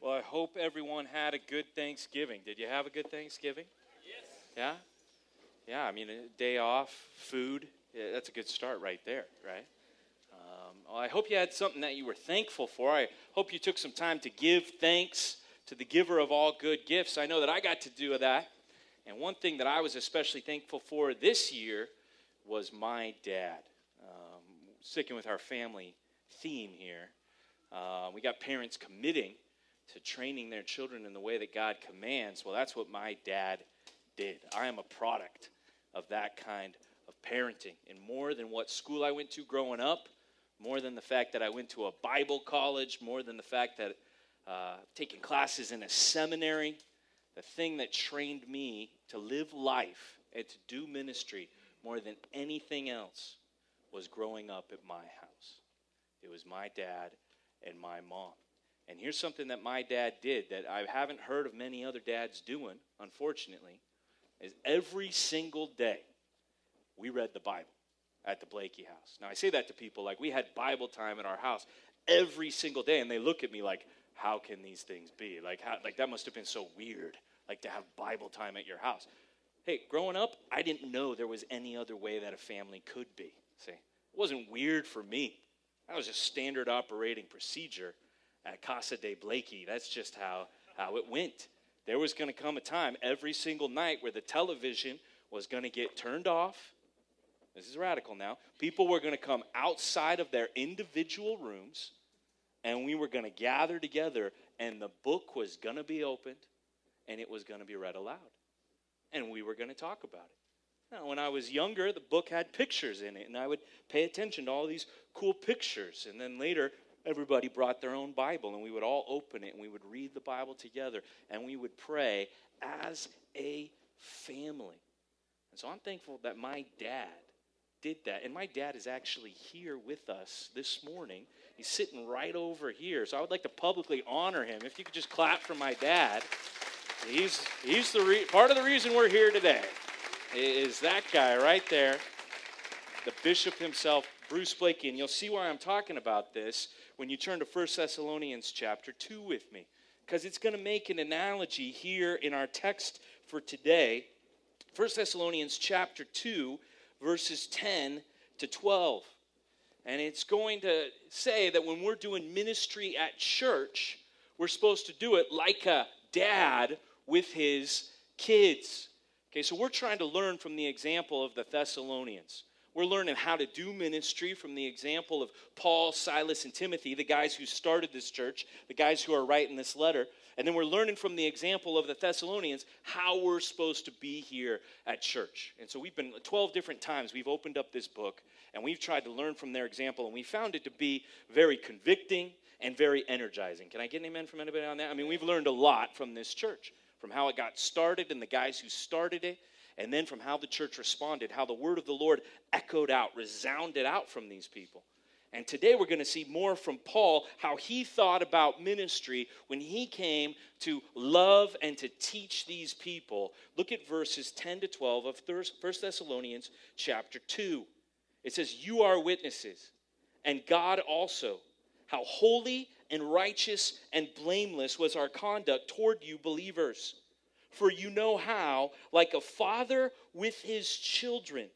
Well, I hope everyone had a good Thanksgiving. Did you have a good Thanksgiving? Yes. Yeah? Yeah, I mean, a day off, food, yeah, that's a good start right there, right? Um, well, I hope you had something that you were thankful for. I hope you took some time to give thanks to the giver of all good gifts. I know that I got to do that. And one thing that I was especially thankful for this year was my dad. Um, sticking with our family theme here, uh, we got parents committing to training their children in the way that God commands. Well, that's what my dad did. I am a product of that kind of parenting. And more than what school I went to growing up, more than the fact that I went to a Bible college, more than the fact that uh, taken classes in a seminary, the thing that trained me to live life and to do ministry more than anything else was growing up at my house. It was my dad and my mom. And here's something that my dad did that I haven't heard of many other dads doing, unfortunately, is every single day we read the Bible at the Blakey house. Now I say that to people like we had Bible time at our house every single day and they look at me like how can these things be? Like how, like that must have been so weird like to have Bible time at your house. Hey, growing up, I didn't know there was any other way that a family could be. See, it wasn't weird for me. That was just standard operating procedure at Casa de Blakey. That's just how, how it went. There was going to come a time every single night where the television was going to get turned off. This is radical now. People were going to come outside of their individual rooms, and we were going to gather together, and the book was going to be opened, and it was going to be read aloud. And we were going to talk about it. Now, when I was younger, the book had pictures in it, and I would pay attention to all these cool pictures. And then later, everybody brought their own Bible, and we would all open it, and we would read the Bible together, and we would pray as a family. And so I'm thankful that my dad did that. And my dad is actually here with us this morning. He's sitting right over here. So I would like to publicly honor him. If you could just clap for my dad. He's, he's the re- part of the reason we're here today is that guy right there, the bishop himself, Bruce Blakey. And you'll see why I'm talking about this when you turn to 1 Thessalonians chapter 2 with me, because it's going to make an analogy here in our text for today. 1 Thessalonians chapter 2, verses 10 to 12. And it's going to say that when we're doing ministry at church, we're supposed to do it like a dad with his kids. Okay, so we're trying to learn from the example of the Thessalonians. We're learning how to do ministry from the example of Paul, Silas, and Timothy, the guys who started this church, the guys who are writing this letter. And then we're learning from the example of the Thessalonians how we're supposed to be here at church. And so we've been 12 different times, we've opened up this book and we've tried to learn from their example, and we found it to be very convicting and very energizing. Can I get an amen from anybody on that? I mean, we've learned a lot from this church, from how it got started and the guys who started it, and then from how the church responded, how the word of the Lord echoed out, resounded out from these people. And today we're going to see more from Paul, how he thought about ministry when he came to love and to teach these people. Look at verses 10 to 12 of 1 Thessalonians chapter 2. It says, You are witnesses, and God also, how holy and righteous and blameless was our conduct toward you believers. For you know how, like a father with his children,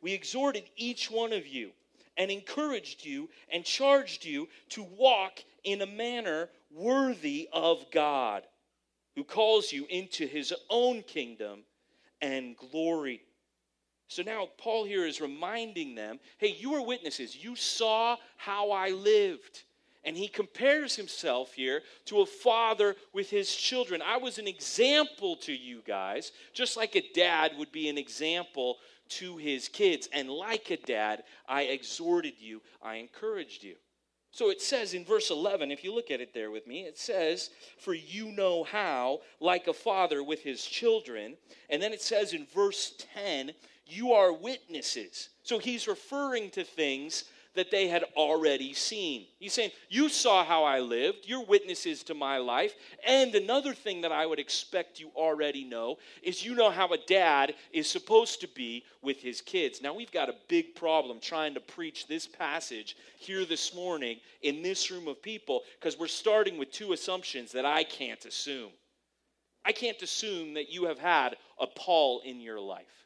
we exhorted each one of you and encouraged you and charged you to walk in a manner worthy of God, who calls you into his own kingdom and glory. So now Paul here is reminding them hey, you are witnesses. You saw how I lived. And he compares himself here to a father with his children. I was an example to you guys, just like a dad would be an example to his kids. And like a dad, I exhorted you, I encouraged you. So it says in verse 11, if you look at it there with me, it says, For you know how, like a father with his children. And then it says in verse 10, You are witnesses. So he's referring to things that they had already seen. He's saying, You saw how I lived, you're witnesses to my life. And another thing that I would expect you already know is you know how a dad is supposed to be with his kids. Now, we've got a big problem trying to preach this passage here this morning in this room of people because we're starting with two assumptions that I can't assume. I can't assume that you have had a Paul in your life.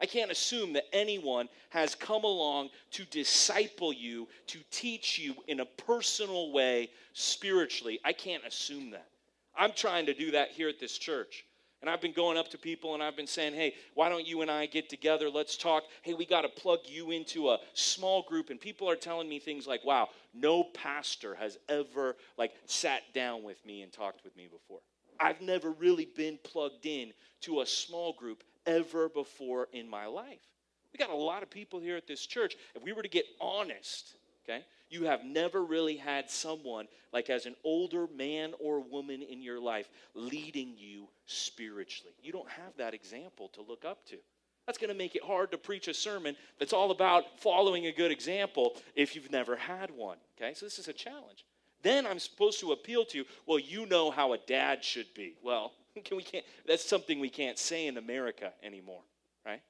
I can't assume that anyone has come along to disciple you, to teach you in a personal way spiritually. I can't assume that. I'm trying to do that here at this church. And I've been going up to people and I've been saying, hey, why don't you and I get together? Let's talk. Hey, we got to plug you into a small group. And people are telling me things like, wow, no pastor has ever like sat down with me and talked with me before. I've never really been plugged in to a small group ever before in my life. We got a lot of people here at this church. If we were to get honest, okay, you have never really had someone, like as an older man or woman in your life, leading you spiritually. You don't have that example to look up to. That's going to make it hard to preach a sermon that's all about following a good example if you've never had one. Okay, so this is a challenge. Then I'm supposed to appeal to, you, well, you know how a dad should be. Well, can we can't that's something we can't say in America anymore, right?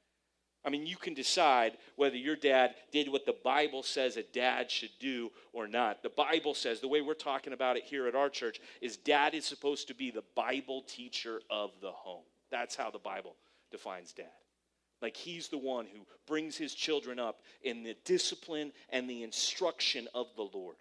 I mean, you can decide whether your dad did what the Bible says a dad should do or not. The Bible says, the way we're talking about it here at our church, is dad is supposed to be the Bible teacher of the home. That's how the Bible defines dad. Like he's the one who brings his children up in the discipline and the instruction of the Lord.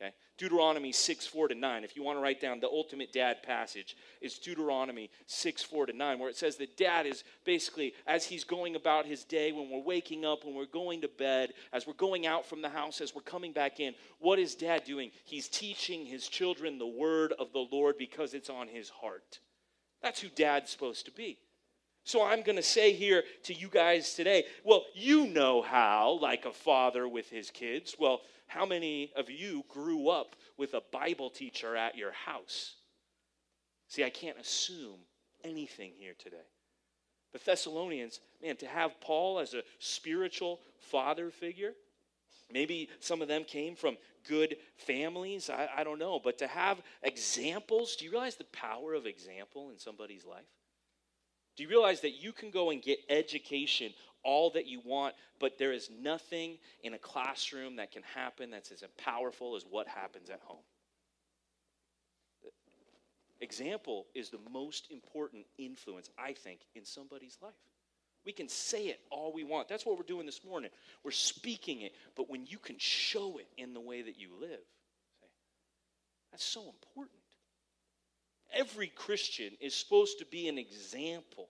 Okay? Deuteronomy 6, 4 to 9. If you want to write down the ultimate dad passage, is Deuteronomy 6, 4 to 9, where it says that dad is basically, as he's going about his day, when we're waking up, when we're going to bed, as we're going out from the house, as we're coming back in, what is dad doing? He's teaching his children the word of the Lord because it's on his heart. That's who dad's supposed to be. So I'm going to say here to you guys today, well, you know how, like a father with his kids. Well, how many of you grew up with a Bible teacher at your house? See, I can't assume anything here today. The Thessalonians, man, to have Paul as a spiritual father figure, maybe some of them came from good families, I, I don't know, but to have examples, do you realize the power of example in somebody's life? Do you realize that you can go and get education all that you want, but there is nothing in a classroom that can happen that's as powerful as what happens at home. Example is the most important influence, I think, in somebody's life. We can say it all we want. That's what we're doing this morning. We're speaking it, but when you can show it in the way that you live, that's so important. Every Christian is supposed to be an example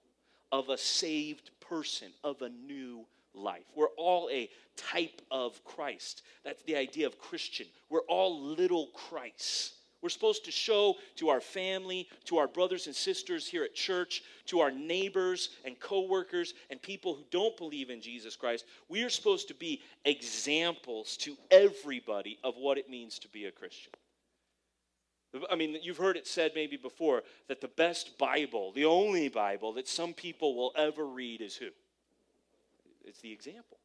of a saved person, of a new life. We're all a type of Christ. That's the idea of Christian. We're all little Christs. We're supposed to show to our family, to our brothers and sisters here at church, to our neighbors and coworkers and people who don't believe in Jesus Christ. We are supposed to be examples to everybody of what it means to be a Christian. I mean, you've heard it said maybe before that the best Bible, the only Bible that some people will ever read is who? It's the example.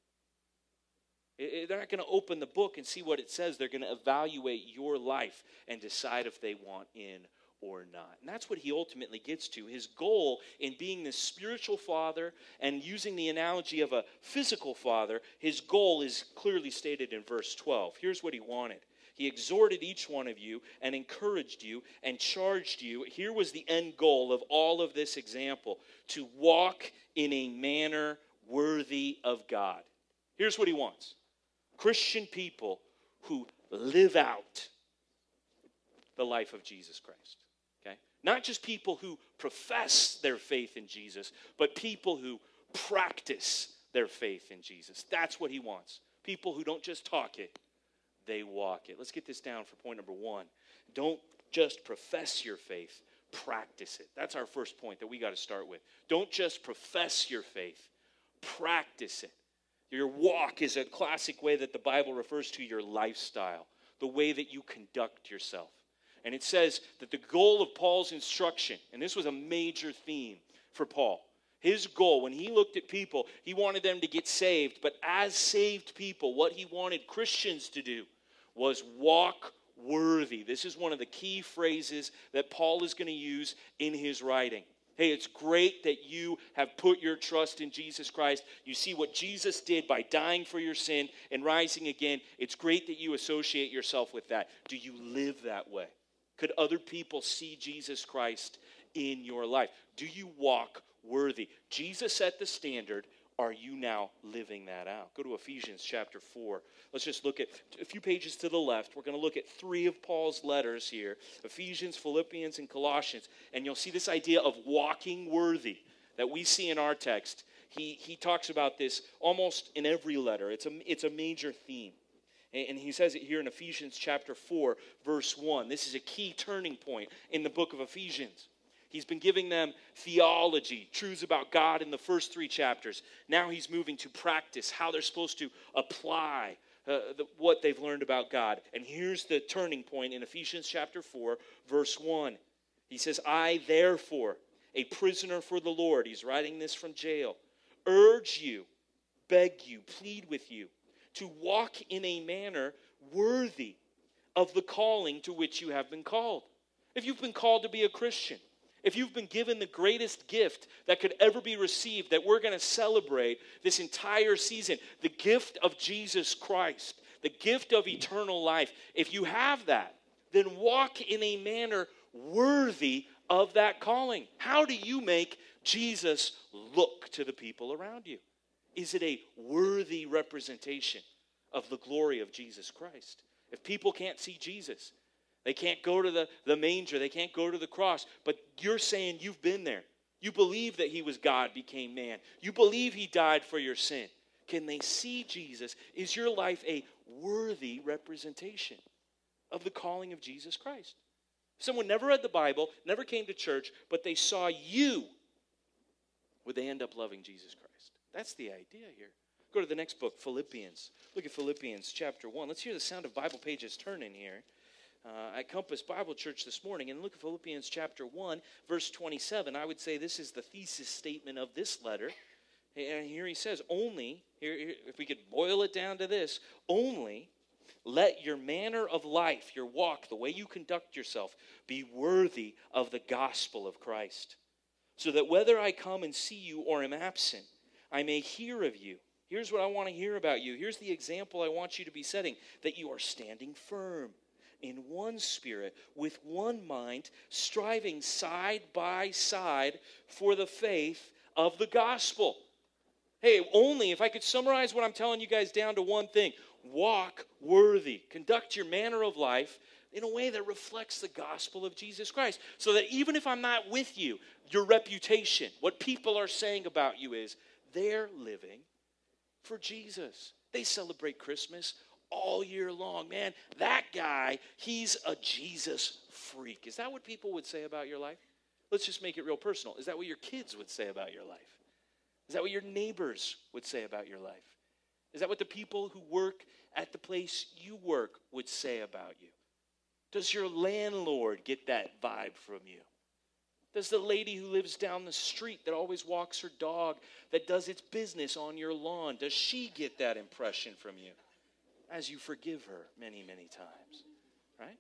They're not going to open the book and see what it says. They're going to evaluate your life and decide if they want in or not. And that's what he ultimately gets to. His goal in being this spiritual father and using the analogy of a physical father, his goal is clearly stated in verse 12. Here's what he wanted he exhorted each one of you and encouraged you and charged you. Here was the end goal of all of this example to walk in a manner worthy of God. Here's what he wants Christian people who live out the life of Jesus Christ. Okay? Not just people who profess their faith in Jesus, but people who practice their faith in Jesus. That's what he wants. People who don't just talk it, they walk it. Let's get this down for point number one. Don't just profess your faith, practice it. That's our first point that we got to start with. Don't just profess your faith, practice it. Your walk is a classic way that the Bible refers to your lifestyle, the way that you conduct yourself. And it says that the goal of Paul's instruction, and this was a major theme for Paul, His goal, when he looked at people, he wanted them to get saved. But as saved people, what he wanted Christians to do was walk worthy. This is one of the key phrases that Paul is going to use in his writing. Hey, it's great that you have put your trust in Jesus Christ. You see what Jesus did by dying for your sin and rising again. It's great that you associate yourself with that. Do you live that way? Could other people see Jesus Christ in your life? Do you walk worthy? Jesus set the standard. Are you now living that out? Go to Ephesians chapter 4. Let's just look at a few pages to the left. We're going to look at three of Paul's letters here Ephesians, Philippians, and Colossians. And you'll see this idea of walking worthy that we see in our text. He, he talks about this almost in every letter, it's a, it's a major theme. And he says it here in Ephesians chapter 4, verse 1. This is a key turning point in the book of Ephesians. He's been giving them theology, truths about God in the first three chapters. Now he's moving to practice, how they're supposed to apply uh, the, what they've learned about God. And here's the turning point in Ephesians chapter 4, verse 1. He says, I, therefore, a prisoner for the Lord, he's writing this from jail, urge you, beg you, plead with you to walk in a manner worthy of the calling to which you have been called. If you've been called to be a Christian, if you've been given the greatest gift that could ever be received, that we're going to celebrate this entire season, the gift of Jesus Christ, the gift of eternal life, if you have that, then walk in a manner worthy of that calling. How do you make Jesus look to the people around you? Is it a worthy representation of the glory of Jesus Christ? If people can't see Jesus, they can't go to the, the manger. They can't go to the cross. But you're saying you've been there. You believe that he was God, became man. You believe he died for your sin. Can they see Jesus? Is your life a worthy representation of the calling of Jesus Christ? Someone never read the Bible, never came to church, but they saw you. Would they end up loving Jesus Christ? That's the idea here. Go to the next book, Philippians. Look at Philippians chapter 1. Let's hear the sound of Bible pages turning here uh, at Compass Bible Church this morning and look at Philippians chapter 1, verse 27. I would say this is the thesis statement of this letter. And here he says, only, here, if we could boil it down to this, only let your manner of life, your walk, the way you conduct yourself, be worthy of the gospel of Christ. So that whether I come and see you or am absent, I may hear of you. Here's what I want to hear about you. Here's the example I want you to be setting that you are standing firm in one spirit, with one mind, striving side by side for the faith of the gospel. Hey, only if I could summarize what I'm telling you guys down to one thing walk worthy, conduct your manner of life in a way that reflects the gospel of Jesus Christ. So that even if I'm not with you, your reputation, what people are saying about you is they're living for Jesus. They celebrate Christmas all year long. Man, that guy, he's a Jesus freak. Is that what people would say about your life? Let's just make it real personal. Is that what your kids would say about your life? Is that what your neighbors would say about your life? Is that what the people who work at the place you work would say about you? Does your landlord get that vibe from you? Does the lady who lives down the street that always walks her dog, that does its business on your lawn, does she get that impression from you? As you forgive her many, many times. Right?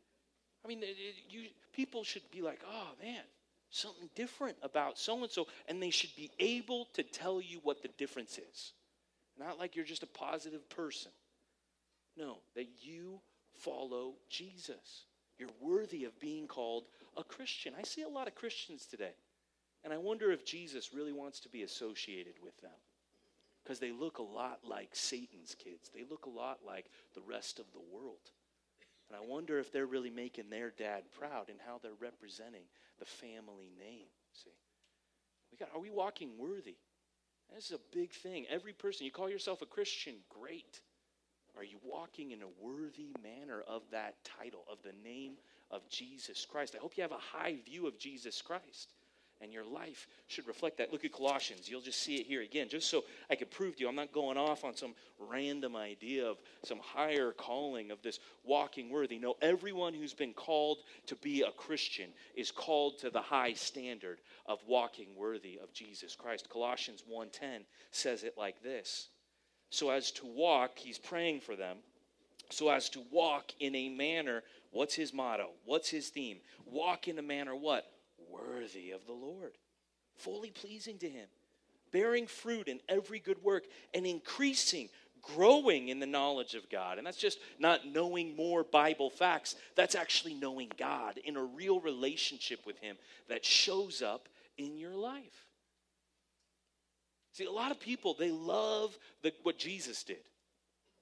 I mean, you, people should be like, oh man, something different about so and so, and they should be able to tell you what the difference is. Not like you're just a positive person. No, that you follow Jesus. You're worthy of being called a Christian. I see a lot of Christians today, and I wonder if Jesus really wants to be associated with them because they look a lot like Satan's kids. They look a lot like the rest of the world. And I wonder if they're really making their dad proud and how they're representing the family name. See, we got. Are we walking worthy? This is a big thing. Every person, you call yourself a Christian, great. Are you walking in a worthy manner of that title, of the name of Jesus Christ? I hope you have a high view of Jesus Christ. And your life should reflect that. Look at Colossians. You'll just see it here again, just so I can prove to you I'm not going off on some random idea of some higher calling of this walking worthy. No, everyone who's been called to be a Christian is called to the high standard of walking worthy of Jesus Christ. Colossians 1:10 says it like this. So as to walk, he's praying for them. So as to walk in a manner, what's his motto? What's his theme? Walk in a manner what? Worthy of the Lord, fully pleasing to Him, bearing fruit in every good work, and increasing, growing in the knowledge of God. And that's just not knowing more Bible facts, that's actually knowing God in a real relationship with Him that shows up in your life. See, a lot of people, they love the, what Jesus did.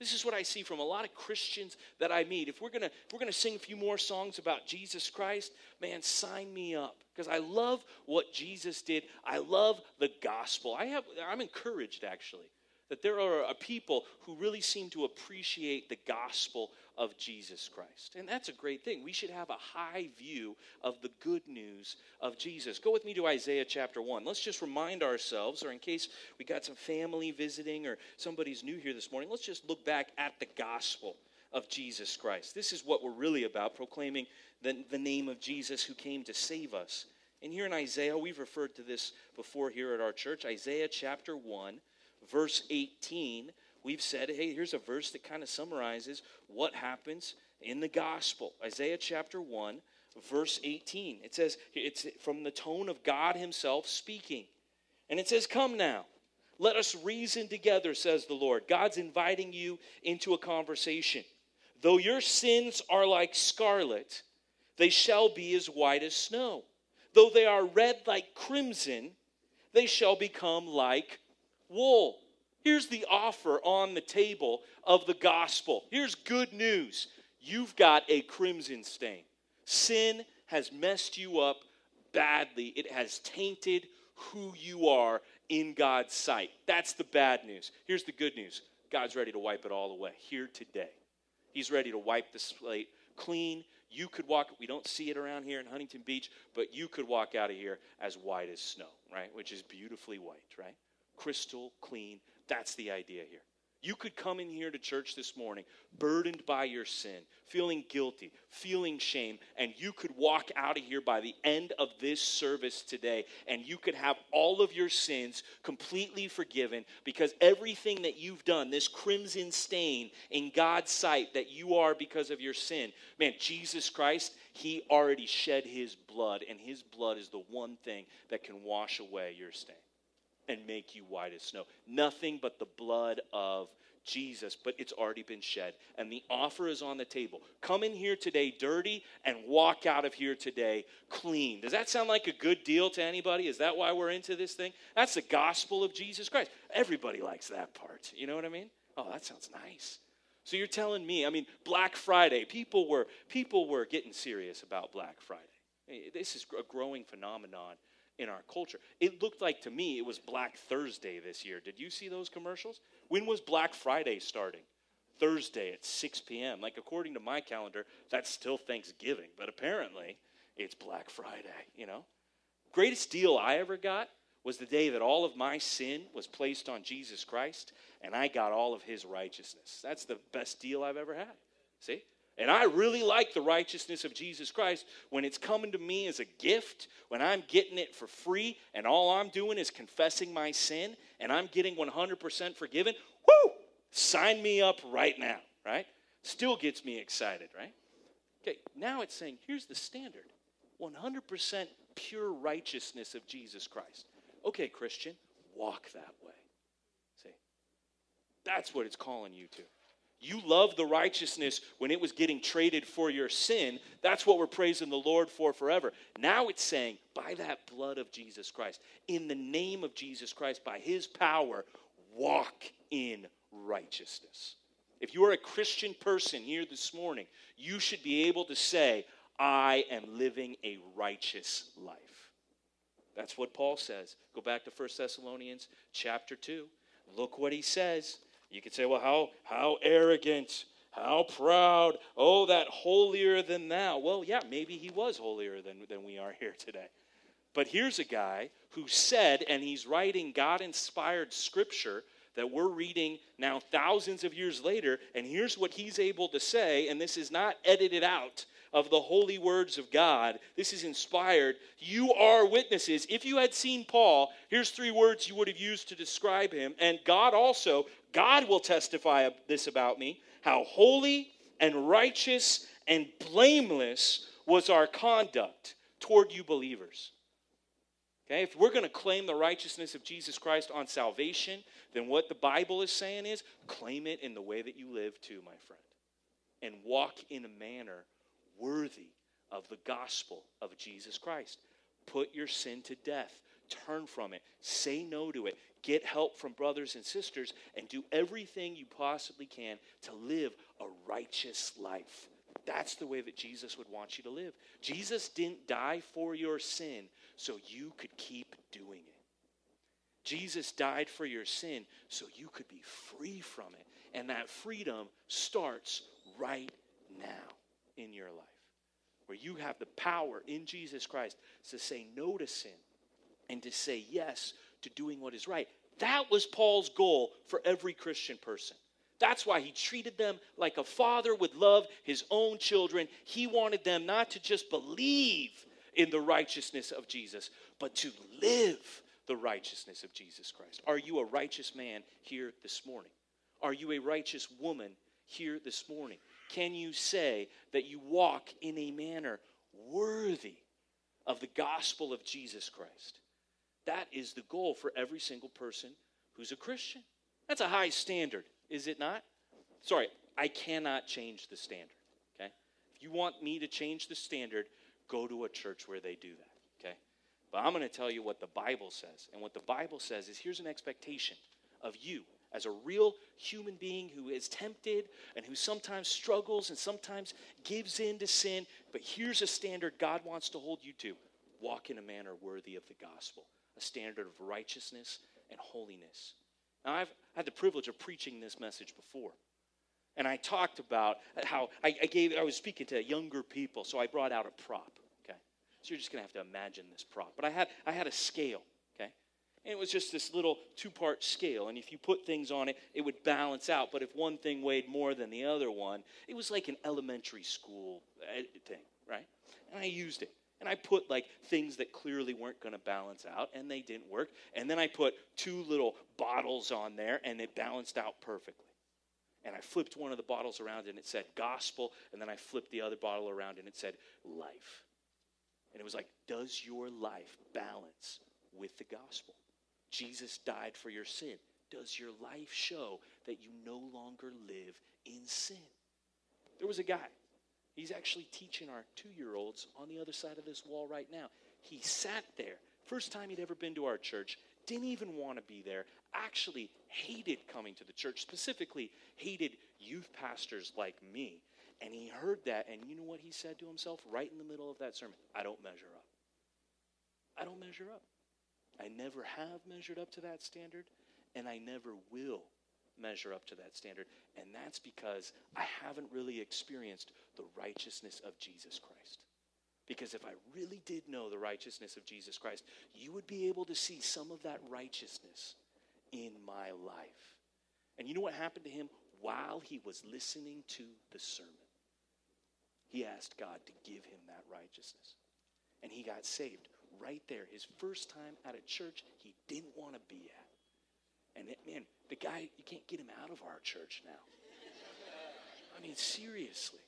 This is what I see from a lot of Christians that I meet. If we're gonna if we're gonna sing a few more songs about Jesus Christ, man, sign me up because I love what Jesus did. I love the gospel. I have I'm encouraged actually that there are a people who really seem to appreciate the gospel of Jesus Christ. And that's a great thing. We should have a high view of the good news of Jesus. Go with me to Isaiah chapter 1. Let's just remind ourselves, or in case we got some family visiting or somebody's new here this morning, let's just look back at the gospel of Jesus Christ. This is what we're really about, proclaiming the, the name of Jesus who came to save us. And here in Isaiah, we've referred to this before here at our church, Isaiah chapter 1 verse 18, we've said, hey, here's a verse that kind of summarizes what happens in the gospel. Isaiah chapter 1, verse 18. It says, it's from the tone of God Himself speaking. And it says, Come now, let us reason together, says the Lord. God's inviting you into a conversation. Though your sins are like scarlet, they shall be as white as snow. Though they are red like crimson, they shall become like wool. Here's the offer on the table of the gospel. Here's good news. You've got a crimson stain. Sin has messed you up badly, it has tainted who you are in God's sight. That's the bad news. Here's the good news God's ready to wipe it all away here today. He's ready to wipe the slate clean. You could walk, we don't see it around here in Huntington Beach, but you could walk out of here as white as snow, right? Which is beautifully white, right? crystal clean. That's the idea here. You could come in here to church this morning burdened by your sin, feeling guilty, feeling shame, and you could walk out of here by the end of this service today and you could have all of your sins completely forgiven because everything that you've done, this crimson stain in God's sight that you are because of your sin, man, Jesus Christ, He already shed His blood, and His blood is the one thing that can wash away your stain and make you white as snow. Nothing but the blood of Jesus, but it's already been shed. And the offer is on the table. Come in here today dirty and walk out of here today clean. Does that sound like a good deal to anybody? Is that why we're into this thing? That's the gospel of Jesus Christ. Everybody likes that part. You know what I mean? Oh, that sounds nice. So you're telling me, I mean, Black Friday, people were people were getting serious about Black Friday. This is a growing phenomenon in our culture. It looked like to me it was Black Thursday this year. Did you see those commercials? When was Black Friday starting? Thursday at 6 p.m. Like, according to my calendar, that's still Thanksgiving, but apparently it's Black Friday, you know? Greatest deal I ever got was the day that all of my sin was placed on Jesus Christ and I got all of his righteousness. That's the best deal I've ever had. See? And I really like the righteousness of Jesus Christ when it's coming to me as a gift, when I'm getting it for free, and all I'm doing is confessing my sin, and I'm getting 100% forgiven. Woo! Sign me up right now, right? Still gets me excited, right? Okay, now it's saying here's the standard 100% pure righteousness of Jesus Christ. Okay, Christian, walk that way. See? That's what it's calling you to. You love the righteousness when it was getting traded for your sin. That's what we're praising the Lord for forever. Now it's saying, by that blood of Jesus Christ, in the name of Jesus Christ, by his power, walk in righteousness. If you are a Christian person here this morning, you should be able to say, I am living a righteous life. That's what Paul says. Go back to 1 Thessalonians chapter 2. Look what he says. You could say, well, how, how arrogant, how proud, oh, that holier than thou. Well, yeah, maybe he was holier than, than we are here today. But here's a guy who said, and he's writing God inspired scripture that we're reading now thousands of years later, and here's what he's able to say, and this is not edited out of the holy words of God. This is inspired. You are witnesses. If you had seen Paul, here's three words you would have used to describe him. And God also, God will testify this about me how holy and righteous and blameless was our conduct toward you believers. Okay, if we're going to claim the righteousness of Jesus Christ on salvation, then what the Bible is saying is claim it in the way that you live too, my friend. And walk in a manner worthy of the gospel of Jesus Christ. Put your sin to death. Turn from it. Say no to it. Get help from brothers and sisters and do everything you possibly can to live a righteous life. That's the way that Jesus would want you to live. Jesus didn't die for your sin so you could keep doing it. Jesus died for your sin so you could be free from it. And that freedom starts right now in your life, where you have the power in Jesus Christ to say no to sin and to say yes to doing what is right. That was Paul's goal for every Christian person. That's why he treated them like a father would love his own children. He wanted them not to just believe in the righteousness of Jesus, but to live the righteousness of Jesus Christ. Are you a righteous man here this morning? Are you a righteous woman here this morning? Can you say that you walk in a manner worthy of the gospel of Jesus Christ? That is the goal for every single person who's a Christian. That's a high standard, is it not? Sorry, I cannot change the standard, okay? If you want me to change the standard, go to a church where they do that, okay? But I'm going to tell you what the Bible says. And what the Bible says is here's an expectation of you as a real human being who is tempted and who sometimes struggles and sometimes gives in to sin. But here's a standard God wants to hold you to walk in a manner worthy of the gospel, a standard of righteousness and holiness. Now, I've had the privilege of preaching this message before. And I talked about how I, I gave, I was speaking to younger people, so I brought out a prop, okay? So you're just gonna have to imagine this prop. But I had, I had a scale? And it was just this little two part scale. And if you put things on it, it would balance out. But if one thing weighed more than the other one, it was like an elementary school uh, thing, right? And I used it. And I put like things that clearly weren't going to balance out, and they didn't work. And then I put two little bottles on there, and it balanced out perfectly. And I flipped one of the bottles around, and it said gospel. And then I flipped the other bottle around, and it said life. And it was like, does your life balance with the gospel? Jesus died for your sin. Does your life show that you no longer live in sin? There was a guy He's actually teaching our two year olds on the other side of this wall right now. He sat there, first time he'd ever been to our church, didn't even want to be there, actually hated coming to the church, specifically hated youth pastors like me. And he heard that, and you know what he said to himself right in the middle of that sermon? I don't measure up. I don't measure up. I never have measured up to that standard, and I never will measure up to that standard. And that's because I haven't really experienced the righteousness of Jesus Christ. Because if I really did know the righteousness of Jesus Christ, you would be able to see some of that righteousness in my life. And you know what happened to him while he was listening to the sermon? He asked God to give him that righteousness. And he got saved right there. His first time at a church he didn't want to be at. And it, man, the guy, you can't get him out of our church now. I mean, seriously.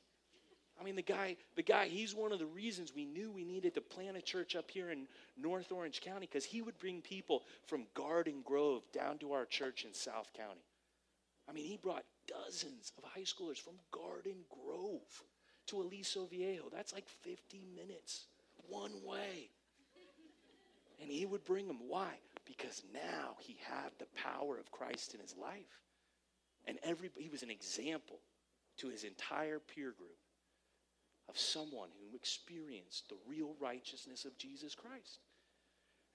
I mean, the guy, the guy, he's one of the reasons we knew we needed to plant a church up here in North Orange County because he would bring people from Garden Grove down to our church in South County. I mean, he brought dozens of high schoolers from Garden Grove to Aliso Viejo. That's like 50 minutes one way. And he would bring them. Why? because now he had the power of Christ in his life. And every, he was an example to his entire peer group of someone who experienced the real righteousness of Jesus Christ.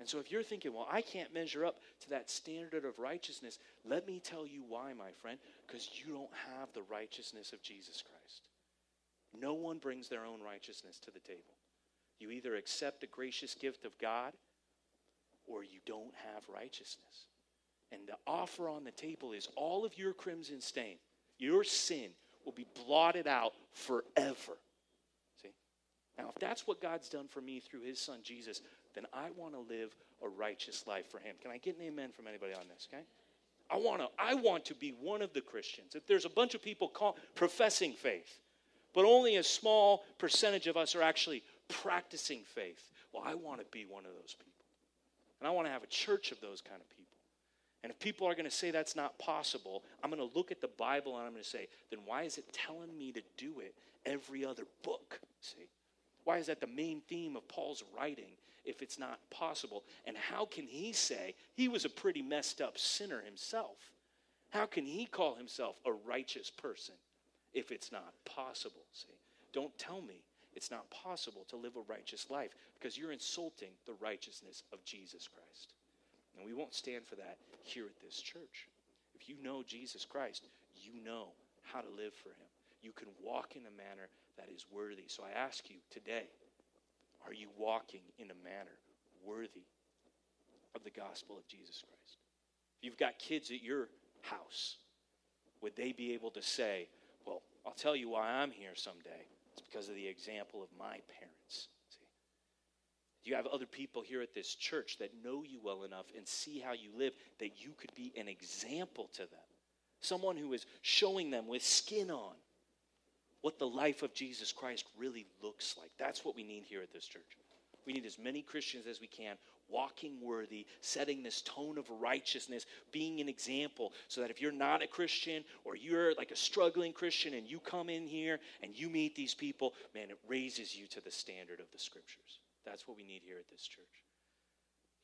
And so if you're thinking, well, I can't measure up to that standard of righteousness, let me tell you why, my friend, because you don't have the righteousness of Jesus Christ. No one brings their own righteousness to the table. You either accept the gracious gift of God or you don't have righteousness. And the offer on the table is all of your crimson stain, your sin will be blotted out forever. See? Now, if that's what God's done for me through his son Jesus, then I want to live a righteous life for him. Can I get an amen from anybody on this, okay? I want to I want to be one of the Christians. If there's a bunch of people call, professing faith, but only a small percentage of us are actually practicing faith, well, I want to be one of those people. And I want to have a church of those kind of people. And if people are going to say that's not possible, I'm going to look at the Bible and I'm going to say, then why is it telling me to do it every other book? See? Why is that the main theme of Paul's writing if it's not possible? And how can he say he was a pretty messed up sinner himself? How can he call himself a righteous person if it's not possible? See? Don't tell me it's not possible to live a righteous life because you're insulting the righteousness of Jesus Christ. And we won't stand for that here at this church. If you know Jesus Christ, you know how to live for him. You can walk in a manner that is worthy. So I ask you today, are you walking in a manner worthy of the gospel of Jesus Christ? If you've got kids at your house, would they be able to say, Well, I'll tell you why I'm here someday? It's because of the example of my parents. See? You have other people here at this church that know you well enough and see how you live that you could be an example to them? Someone who is showing them with skin on what the life of Jesus Christ really looks like. That's what we need here at this church. We need as many Christians as we can walking worthy, setting this tone of righteousness, being an example, so that if you're not a Christian or you're like a struggling Christian and you come in here and you meet these people, man, it raises you to the standard of the scriptures. That's what we need here at this church.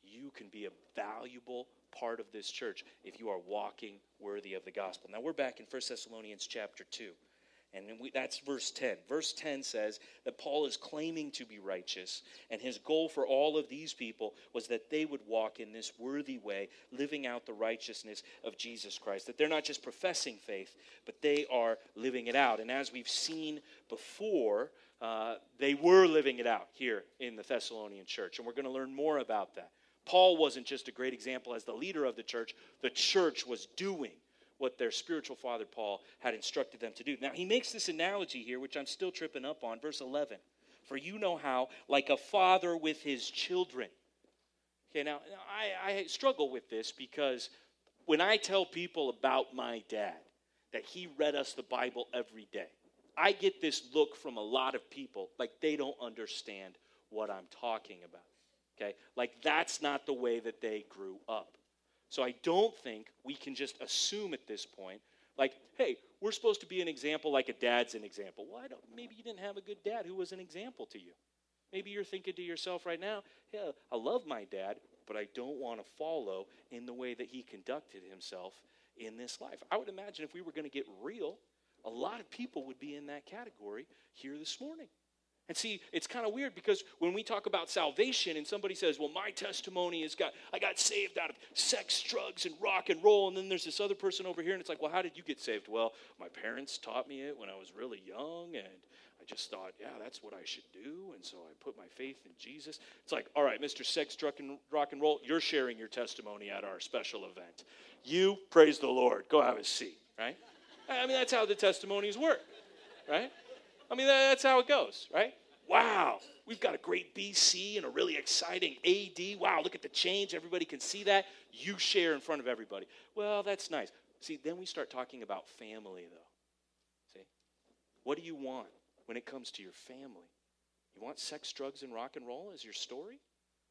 You can be a valuable part of this church if you are walking worthy of the gospel. Now we're back in 1 Thessalonians chapter 2. And we, that's verse 10. Verse 10 says that Paul is claiming to be righteous, and his goal for all of these people was that they would walk in this worthy way, living out the righteousness of Jesus Christ. That they're not just professing faith, but they are living it out. And as we've seen before, uh, they were living it out here in the Thessalonian church. And we're going to learn more about that. Paul wasn't just a great example as the leader of the church, the church was doing what their spiritual father Paul had instructed them to do. Now, he makes this analogy here, which I'm still tripping up on, verse 11. For you know how, like a father with his children. Okay, now, I, I struggle with this because when I tell people about my dad, that he read us the Bible every day, I get this look from a lot of people like they don't understand what I'm talking about. Okay? Like that's not the way that they grew up. So I don't think we can just assume at this point, like, hey, we're supposed to be an example like a dad's an example. Well, I don't, maybe you didn't have a good dad who was an example to you. Maybe you're thinking to yourself right now, yeah, I love my dad, but I don't want to follow in the way that he conducted himself in this life. I would imagine if we were going to get real, a lot of people would be in that category here this morning. And see, it's kind of weird because when we talk about salvation and somebody says, well, my testimony is got, I got saved out of sex, drugs, and rock and roll. And then there's this other person over here, and it's like, well, how did you get saved? Well, my parents taught me it when I was really young, and I just thought, yeah, that's what I should do. And so I put my faith in Jesus. It's like, all right, Mr. Sex, Drug, and Rock and Roll, you're sharing your testimony at our special event. You, praise the Lord, go have a seat, right? I mean, that's how the testimonies work, right? I mean, that's how it goes, right? Wow, we've got a great BC and a really exciting AD. Wow, look at the change. Everybody can see that. You share in front of everybody. Well, that's nice. See, then we start talking about family, though. See? What do you want when it comes to your family? You want sex, drugs, and rock and roll as your story?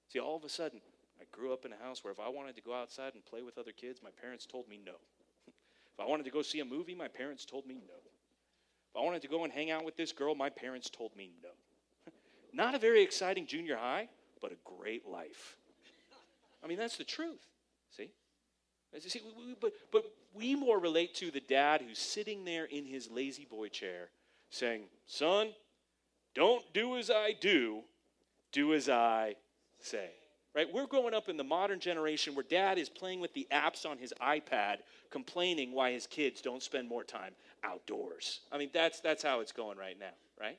See, all of a sudden, I grew up in a house where if I wanted to go outside and play with other kids, my parents told me no. if I wanted to go see a movie, my parents told me no. If I wanted to go and hang out with this girl, my parents told me no. Not a very exciting junior high, but a great life. I mean, that's the truth. See? See, but, but we more relate to the dad who's sitting there in his La-Z-Boy chair saying, Son, don't do as I do, do as I say. Right? We're growing up in the modern generation where dad is playing with the apps on his iPad, complaining why his kids don't spend more time outdoors. I mean, that's, that's how it's going right now, right?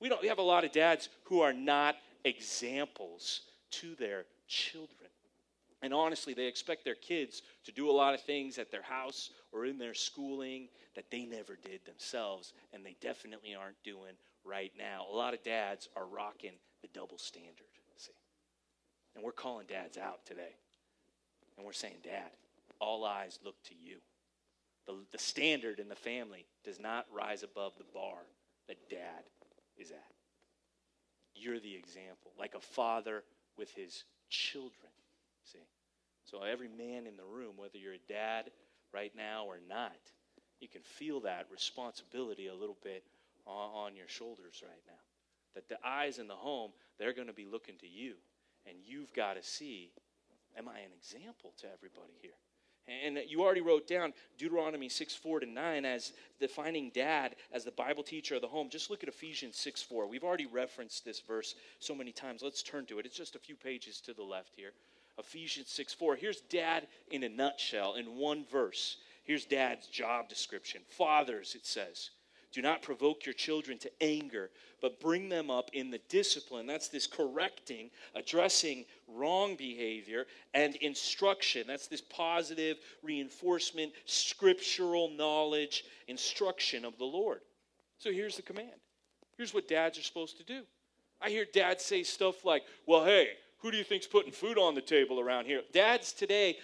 We don't we have a lot of dads who are not examples to their children. And honestly, they expect their kids to do a lot of things at their house or in their schooling that they never did themselves, and they definitely aren't doing right now. A lot of dads are rocking the double standard, see. And we're calling dads out today. And we're saying, Dad, all eyes look to you. The, the standard in the family does not rise above the bar that dad is at. You're the example, like a father with his children. See? So, every man in the room, whether you're a dad right now or not, you can feel that responsibility a little bit on, on your shoulders right now. That the eyes in the home, they're going to be looking to you. And you've got to see, am I an example to everybody here? And you already wrote down Deuteronomy 6 4 to 9 as defining dad as the Bible teacher of the home. Just look at Ephesians 6 4. We've already referenced this verse so many times. Let's turn to it. It's just a few pages to the left here. Ephesians 6 4. Here's dad in a nutshell, in one verse. Here's dad's job description. Fathers, it says, do not provoke your children to anger, but bring them up in the discipline. That's this correcting, addressing wrong behavior, and instruction. That's this positive reinforcement, scriptural knowledge, instruction of the Lord. So here's the command. Here's what dads are supposed to do. I hear dads say stuff like, well, hey, who do you think's putting food on the table around here? Dads today,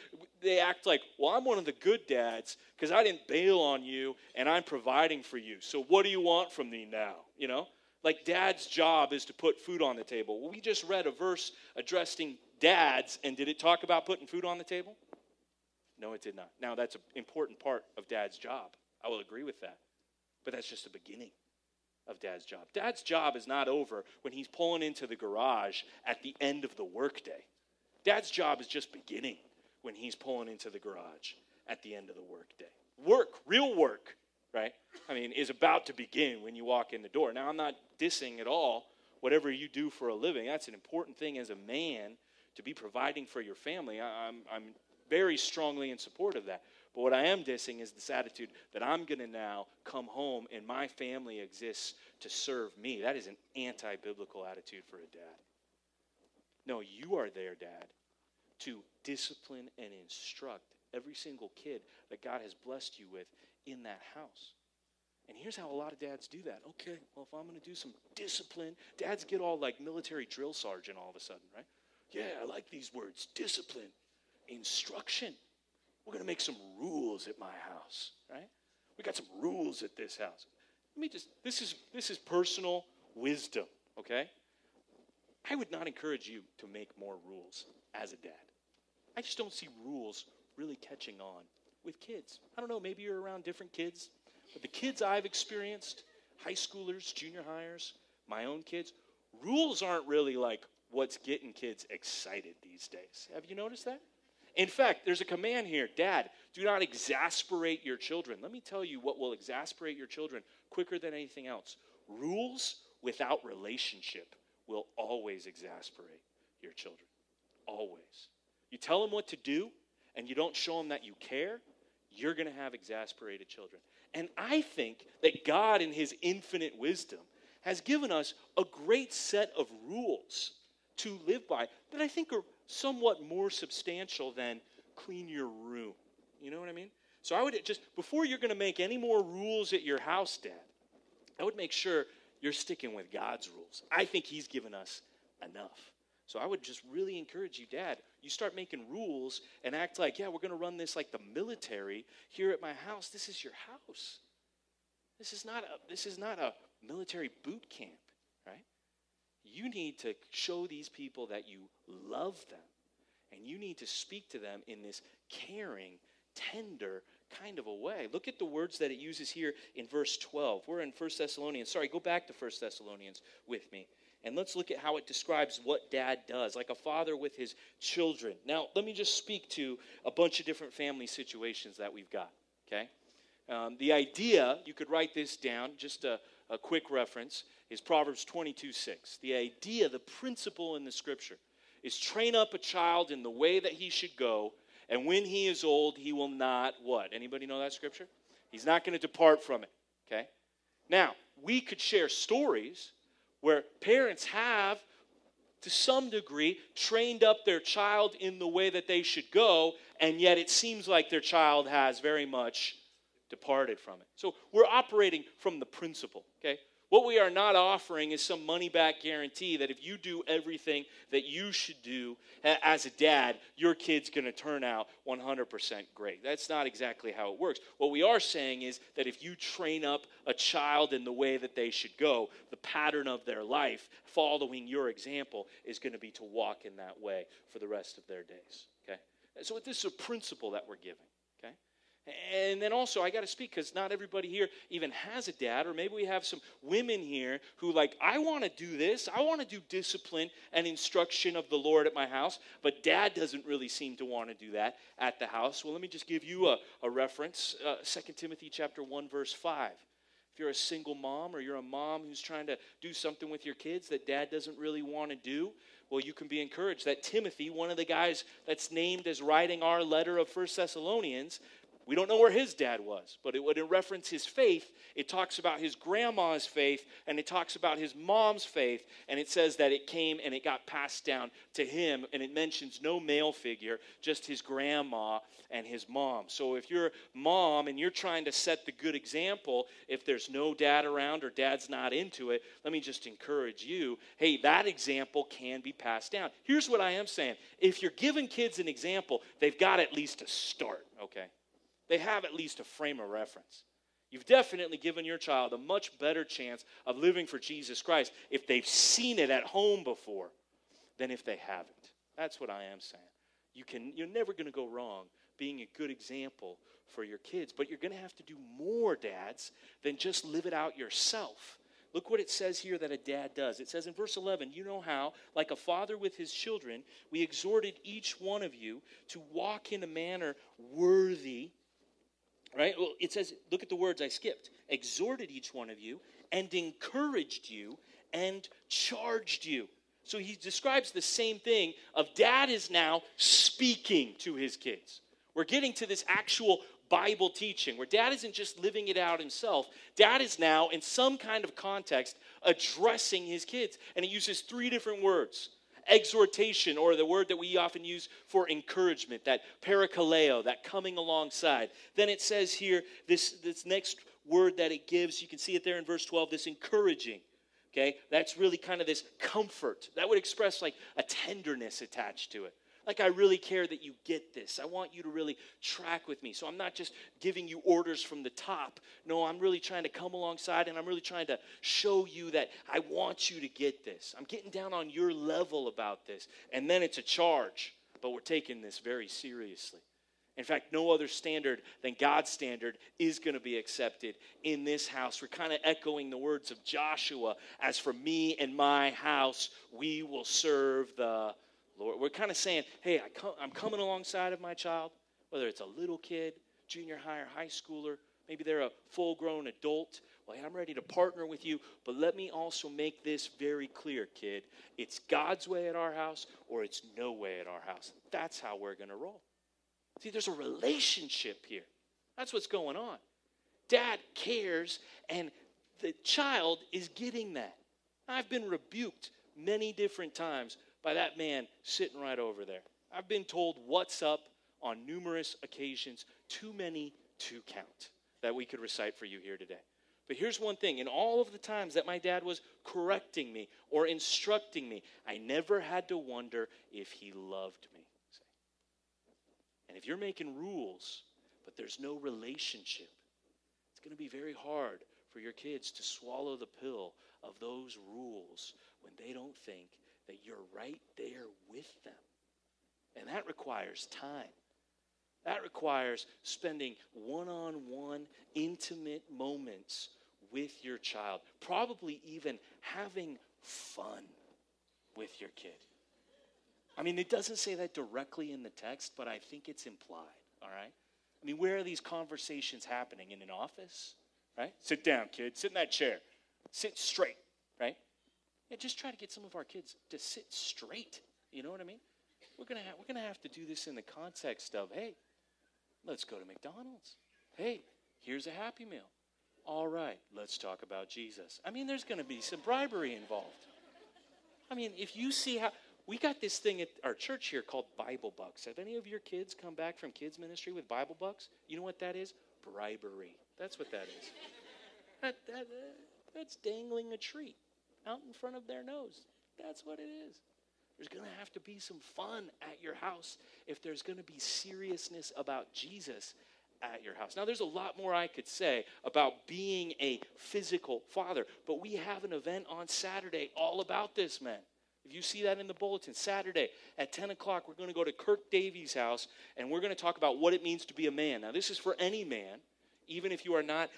they act like, well, I'm one of the good dads because I didn't bail on you and I'm providing for you. So what do you want from me now? You know? Like dad's job is to put food on the table. Well, we just read a verse addressing dads, and did it talk about putting food on the table? No, it did not. Now, that's an important part of dad's job. I will agree with that. But that's just the beginning of dad's job. Dad's job is not over when he's pulling into the garage at the end of the workday. Dad's job is just beginning when he's pulling into the garage at the end of the workday. Work, real work, right? I mean, is about to begin when you walk in the door. Now, I'm not dissing at all whatever you do for a living. That's an important thing as a man to be providing for your family. I'm, I'm very strongly in support of that. But what I am dissing is this attitude that I'm going to now come home and my family exists to serve me. That is an anti biblical attitude for a dad. No, you are there, dad, to discipline and instruct every single kid that God has blessed you with in that house. And here's how a lot of dads do that. Okay, well, if I'm going to do some discipline, dads get all like military drill sergeant all of a sudden, right? Yeah, I like these words discipline, instruction. We're going to make some rules at my house, right? We got some rules at this house. Let me just, this is, this is personal wisdom, okay? I would not encourage you to make more rules as a dad. I just don't see rules really catching on with kids. I don't know, maybe you're around different kids, but the kids I've experienced, high schoolers, junior hires, my own kids, rules aren't really like what's getting kids excited these days. Have you noticed that? In fact, there's a command here Dad, do not exasperate your children. Let me tell you what will exasperate your children quicker than anything else. Rules without relationship will always exasperate your children. Always. You tell them what to do and you don't show them that you care, you're going to have exasperated children. And I think that God, in His infinite wisdom, has given us a great set of rules to live by that I think are somewhat more substantial than clean your room. You know what I mean? So I would just, before you're going to make any more rules at your house, Dad, I would make sure you're sticking with God's rules. I think He's given us enough. So I would just really encourage you, Dad, you start making rules and act like, yeah, we're going to run this like the military here at my house. This is your house. This is not a, this is not a military boot camp, right? You need to show these people that you love them. And you need to speak to them in this caring, tender kind of a way. Look at the words that it uses here in verse 12. We're in 1 Thessalonians. Sorry, go back to 1 Thessalonians with me. And let's look at how it describes what dad does, like a father with his children. Now, let me just speak to a bunch of different family situations that we've got, okay? Um, the idea, you could write this down, just a, a quick reference, is Proverbs 22 6. The idea, the principle in the scripture is train up a child in the way that he should go, and when he is old, he will not what? Anybody know that scripture? He's not going to depart from it. Okay? Now, we could share stories, where parents have, to some degree, trained up their child in the way that they should go, and yet it seems like their child has very much departed from it. So we're operating from the principle, okay? What we are not offering is some money back guarantee that if you do everything that you should do as a dad, your kid's going to turn out 100% great. That's not exactly how it works. What we are saying is that if you train up a child in the way that they should go, the pattern of their life, following your example, is going to be to walk in that way for the rest of their days. Okay? So this is a principle that we're giving. And then also, I got to speak because not everybody here even has a dad, or maybe we have some women here who, like, I want to do this. I want to do discipline and instruction of the Lord at my house, but dad doesn't really seem to want to do that at the house. Well, let me just give you a, a reference uh, 2 Timothy chapter 1, verse 5. If you're a single mom or you're a mom who's trying to do something with your kids that dad doesn't really want to do, well, you can be encouraged that Timothy, one of the guys that's named as writing our letter of First Thessalonians, we don't know where his dad was, but it would reference his faith. It talks about his grandma's faith and it talks about his mom's faith. And it says that it came and it got passed down to him. And it mentions no male figure, just his grandma and his mom. So if you're mom and you're trying to set the good example, if there's no dad around or dad's not into it, let me just encourage you hey, that example can be passed down. Here's what I am saying if you're giving kids an example, they've got at least a start, okay? They have at least a frame of reference. You've definitely given your child a much better chance of living for Jesus Christ if they've seen it at home before than if they haven't. That's what I am saying. You can, you're never going to go wrong being a good example for your kids, but you're going to have to do more, dads, than just live it out yourself. Look what it says here that a dad does. It says in verse 11, You know how, like a father with his children, we exhorted each one of you to walk in a manner worthy Right? Well, it says, look at the words I skipped. Exhorted each one of you and encouraged you and charged you. So he describes the same thing of dad is now speaking to his kids. We're getting to this actual Bible teaching where dad isn't just living it out himself. Dad is now, in some kind of context, addressing his kids. And he uses three different words exhortation, or the word that we often use for encouragement, that parakaleo, that coming alongside. Then it says here, this, this next word that it gives, you can see it there in verse 12, this encouraging. Okay, that's really kind of this comfort. That would express like a tenderness attached to it like I really care that you get this. I want you to really track with me. So I'm not just giving you orders from the top. No, I'm really trying to come alongside and I'm really trying to show you that I want you to get this. I'm getting down on your level about this. And then it's a charge, but we're taking this very seriously. In fact, no other standard than God's standard is going to be accepted in this house. We're kind of echoing the words of Joshua as for me and my house, we will serve the Lord. We're kind of saying, hey, I come, I'm coming alongside of my child, whether it's a little kid, junior high, or high schooler, maybe they're a full grown adult. Well, I'm ready to partner with you, but let me also make this very clear, kid. It's God's way at our house, or it's no way at our house. That's how we're going to roll. See, there's a relationship here. That's what's going on. Dad cares, and the child is getting that. I've been rebuked many different times by that man sitting right over there. I've been told what's up on numerous occasions, too many to count, that we could recite for you here today. But here's one thing in all of the times that my dad was correcting me or instructing me, I never had to wonder if he loved me. And if you're making rules, but there's no relationship, it's going to be very hard for your kids to swallow the pill of those rules when they don't think that you're right there with them. And that requires time. That requires spending one on one, intimate moments with your child. Probably even having fun with your kid. I mean, it doesn't say that directly in the text, but I think it's implied, all right? I mean, where are these conversations happening? In an office, right? Sit down, kid. Sit in that chair. Sit straight? Yeah, just try to get some of our kids to sit straight. You know what I mean? We're gonna we're gonna have to do this in the context of hey, let's go to McDonald's. Hey, here's a Happy Meal. All right, let's talk about Jesus. I mean, there's to be some bribery involved. I mean, if you see how we got this thing at our church here called Bible Bucks. Have any of your kids come back from kids ministry with Bible Bucks? You know what that is? Bribery. That's what that is. that, that, uh, that's dangling a treat out in front of their nose. That's what it is. There's going to have to be some fun at your house if there's going to be seriousness about Jesus at your house. Now, there's a lot more I could say about being a physical father, but we have an event on Saturday all about this, man. If you see that in the bulletin, Saturday at 10 o'clock, we're going to go to Kirk Davies' house and we're going to talk about what it means to be a man. Now, this is for any man, even if you are not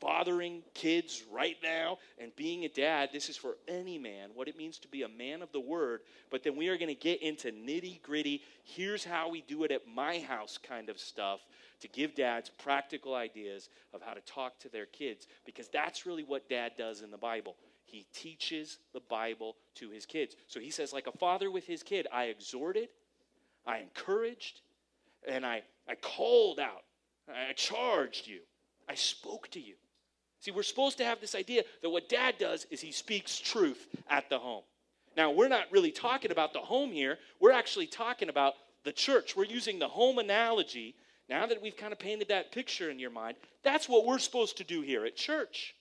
fathering kids right now and being a dad, this is for any man, what it means to be a man of the word. But then we are going to get into nitty gritty, here's how we do it at my house kind of stuff to give dads practical ideas of how to talk to their kids because that's really what dad does in the Bible. He teaches the Bible to his kids. So he says, like a father with his kid, I exhorted, I encouraged, and I, I called out, I charged you, I spoke to you. See, we're supposed to have this idea that what dad does is he speaks truth at the home. Now, we're not really talking about the home here. We're actually talking about the church. We're using the home analogy. Now that we've kind of painted that picture in your mind, that's what we're supposed to do here at church.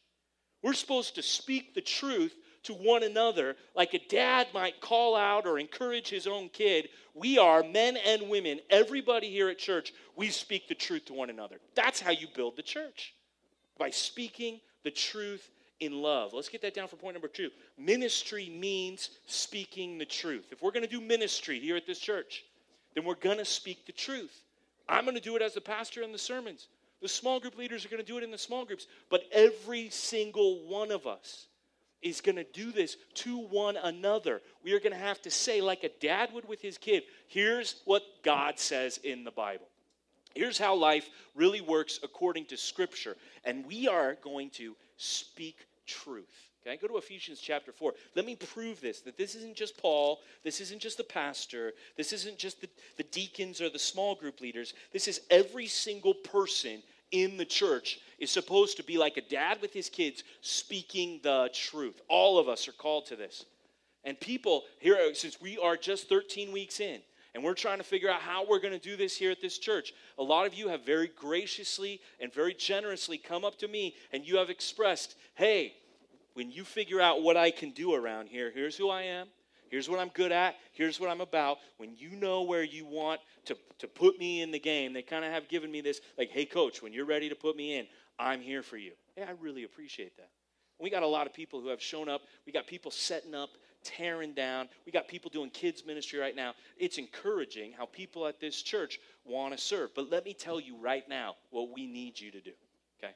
We're supposed to speak the truth to one another like a dad might call out or encourage his own kid. We are men and women, everybody here at church, we speak the truth to one another. That's how you build the church by speaking the truth in love. Let's get that down for point number two. Ministry means speaking the truth. If we're going to do ministry here at this church, then we're going to speak the truth. I'm going to do it as the pastor in the sermons. The small group leaders are going to do it in the small groups. But every single one of us is going to do this to one another. We are going to have to say, like a dad would with his kid, here's what God says in the Bible. Here's how life really works according to Scripture. And we are going to speak truth. Okay, go to Ephesians chapter 4. Let me prove this that this isn't just Paul, this isn't just the pastor, this isn't just the, the deacons or the small group leaders. This is every single person in the church is supposed to be like a dad with his kids speaking the truth. All of us are called to this. And people, here, since we are just 13 weeks in, and we're trying to figure out how we're going to do this here at this church. A lot of you have very graciously and very generously come up to me and you have expressed, hey, when you figure out what I can do around here, here's who I am. Here's what I'm good at. Here's what I'm about. When you know where you want to, to put me in the game, they kind of have given me this, like, hey, coach, when you're ready to put me in, I'm here for you. Hey, I really appreciate that. We got a lot of people who have shown up. We got people setting up, tearing down. We got people doing kids' ministry right now. It's encouraging how people at this church want to serve. But let me tell you right now what we need you to do. Okay?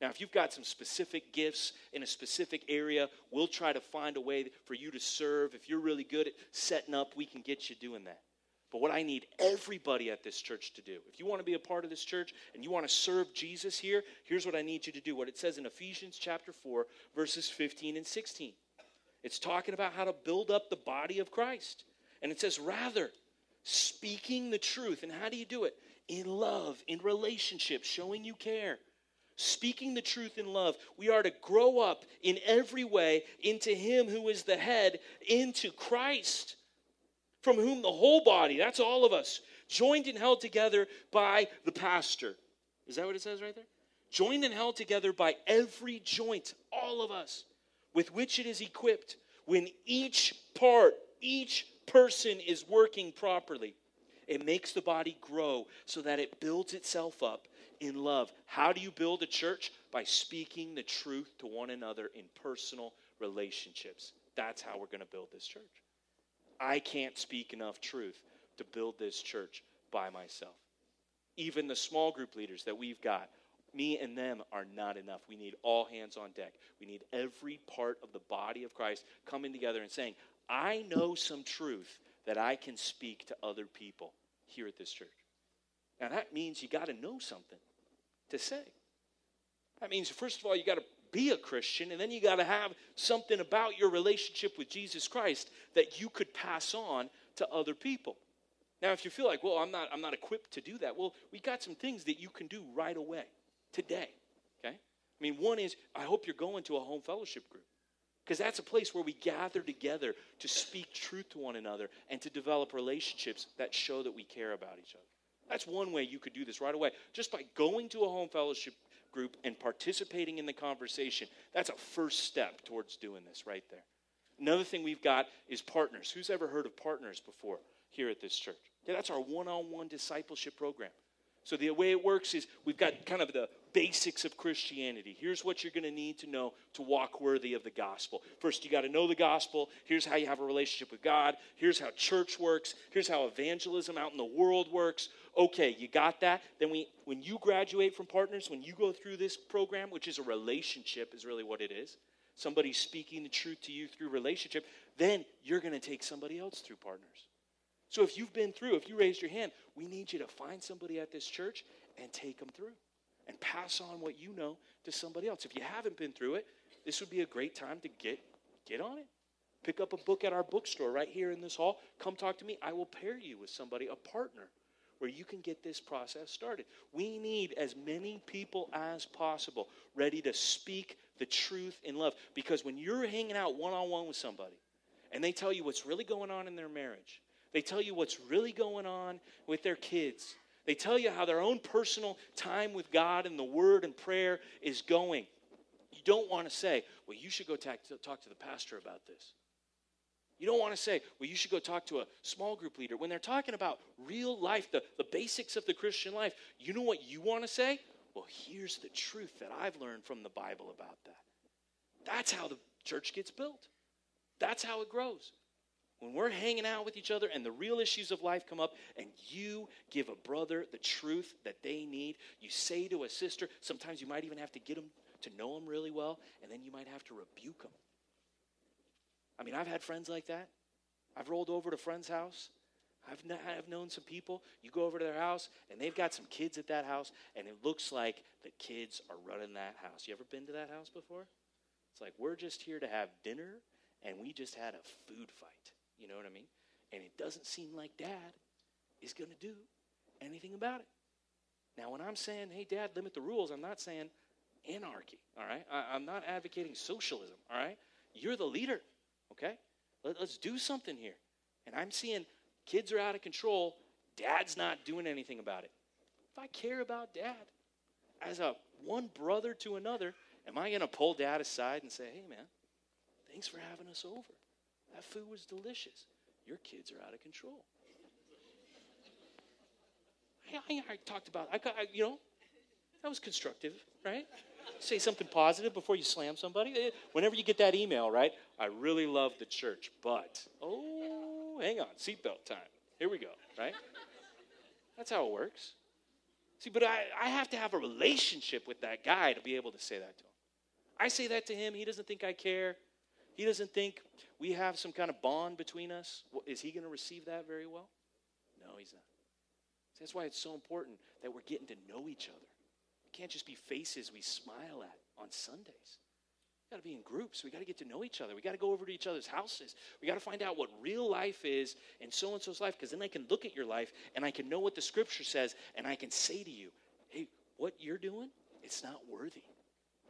Now, if you've got some specific gifts in a specific area, we'll try to find a way for you to serve. If you're really good at setting up, we can get you doing that. But what I need everybody at this church to do, if you want to be a part of this church and you want to serve Jesus here, here's what I need you to do. What it says in Ephesians chapter 4, verses 15 and 16. It's talking about how to build up the body of Christ. And it says, rather, speaking the truth. And how do you do it? In love, in relationship, showing you care speaking the truth in love. We are to grow up in every way into Him who is the head, into Christ, from whom the whole body, that's all of us, joined and held together by the pastor. Is that what it says right there? Joined and held together by every joint, all of us, with which it is equipped. When each part, each person is working properly, it makes the body grow so that it builds itself up in love. How do you build a church? By speaking the truth to one another in personal relationships. That's how we're going to build this church. I can't speak enough truth to build this church by myself. Even the small group leaders that we've got, me and them are not enough. We need all hands on deck. We need every part of the body of Christ coming together and saying, I know some truth that I can speak to other people here at this church. Now, that means you got to know something to say. That means, first of all, you got to be a Christian, and then you got to have something about your relationship with Jesus Christ that you could pass on to other people. Now, if you feel like, well, I'm not, I'm not equipped to do that, well, we got some things that you can do right away, today. Okay? I mean, one is I hope you're going to a home fellowship group because that's a place where we gather together to speak truth to one another and to develop relationships that show that we care about each other. That's one way you could do this right away. Just by going to a home fellowship group and participating in the conversation, that's a first step towards doing this right there. Another thing we've got is partners. Who's ever heard of partners before here at this church? Yeah, that's our one on one discipleship program. So the way it works is we've got kind of the basics of Christianity. Here's what you're going to need to know to walk worthy of the gospel. First, you got to know the gospel. Here's how you have a relationship with God. Here's how church works. Here's how evangelism out in the world works. Okay, you got that? Then we when you graduate from partners, when you go through this program, which is a relationship is really what it is. Somebody speaking the truth to you through relationship, then you're going to take somebody else through partners. So if you've been through, if you raised your hand, we need you to find somebody at this church and take them through and pass on what you know to somebody else. If you haven't been through it, this would be a great time to get get on it. Pick up a book at our bookstore right here in this hall. Come talk to me. I will pair you with somebody, a partner, where you can get this process started. We need as many people as possible ready to speak the truth in love. Because when you're hanging out one on one with somebody and they tell you what's really going on in their marriage, they tell you what's really going on with their kids. They tell you how their own personal time with God and the Word and prayer is going. You don't want to say, well, you should go talk to, talk to the pastor about this. You don't want to say, well, you should go talk to a small group leader. When they're talking about real life, the, the basics of the Christian life, you know what you want to say? Well, here's the truth that I've learned from the Bible about that. That's how the church gets built. That's how it grows when we're hanging out with each other and the real issues of life come up and you give a brother the truth that they need you say to a sister sometimes you might even have to get them to know them really well and then you might have to rebuke them i mean i've had friends like that. I've rolled over to a friend's house. I've, I've known some people. You go over to their house and they've got some kids at that house and it looks like the kids are running that house. You ever been to that house before? It's like we're just here to have dinner and we just had a food fight you know what I mean? And it doesn't seem like dad is going to do anything about it. Now, when I'm saying, hey, dad, limit the rules, I'm not saying anarchy, all right? I, am not advocating socialism, all right? You're the leader, okay? Let, let's do something here. And I'm seeing kids are out of control, dad's not doing anything about it. If I care about dad as a one brother to another, am I going to pull dad aside and say, hey, man, thanks for having us over? That food was delicious. Your kids are out of control. I, I, I talked about, I, I, you know, that was constructive, right? Say something positive before you slam somebody. Eh, whenever you get that email, right? I really love the church, but, oh, hang on, seatbelt time. Here we go, right? That's how it works. See, but I, I have to have a relationship with that guy to be able to say that to him. I say that to him, he doesn't think I care. He doesn't think we have some kind of bond between us. Is he going to receive that very well? No, he's not. That's why it's so important that we're getting to know each other. It can't just be faces we smile at on Sundays. We got to be in groups. We got to get to know each other. We got to go over to each other's houses. We got to find out what real life is in so and so's life because then I can look at your life and I can know what the scripture says and I can say to you, hey, what you're doing, it's not worthy.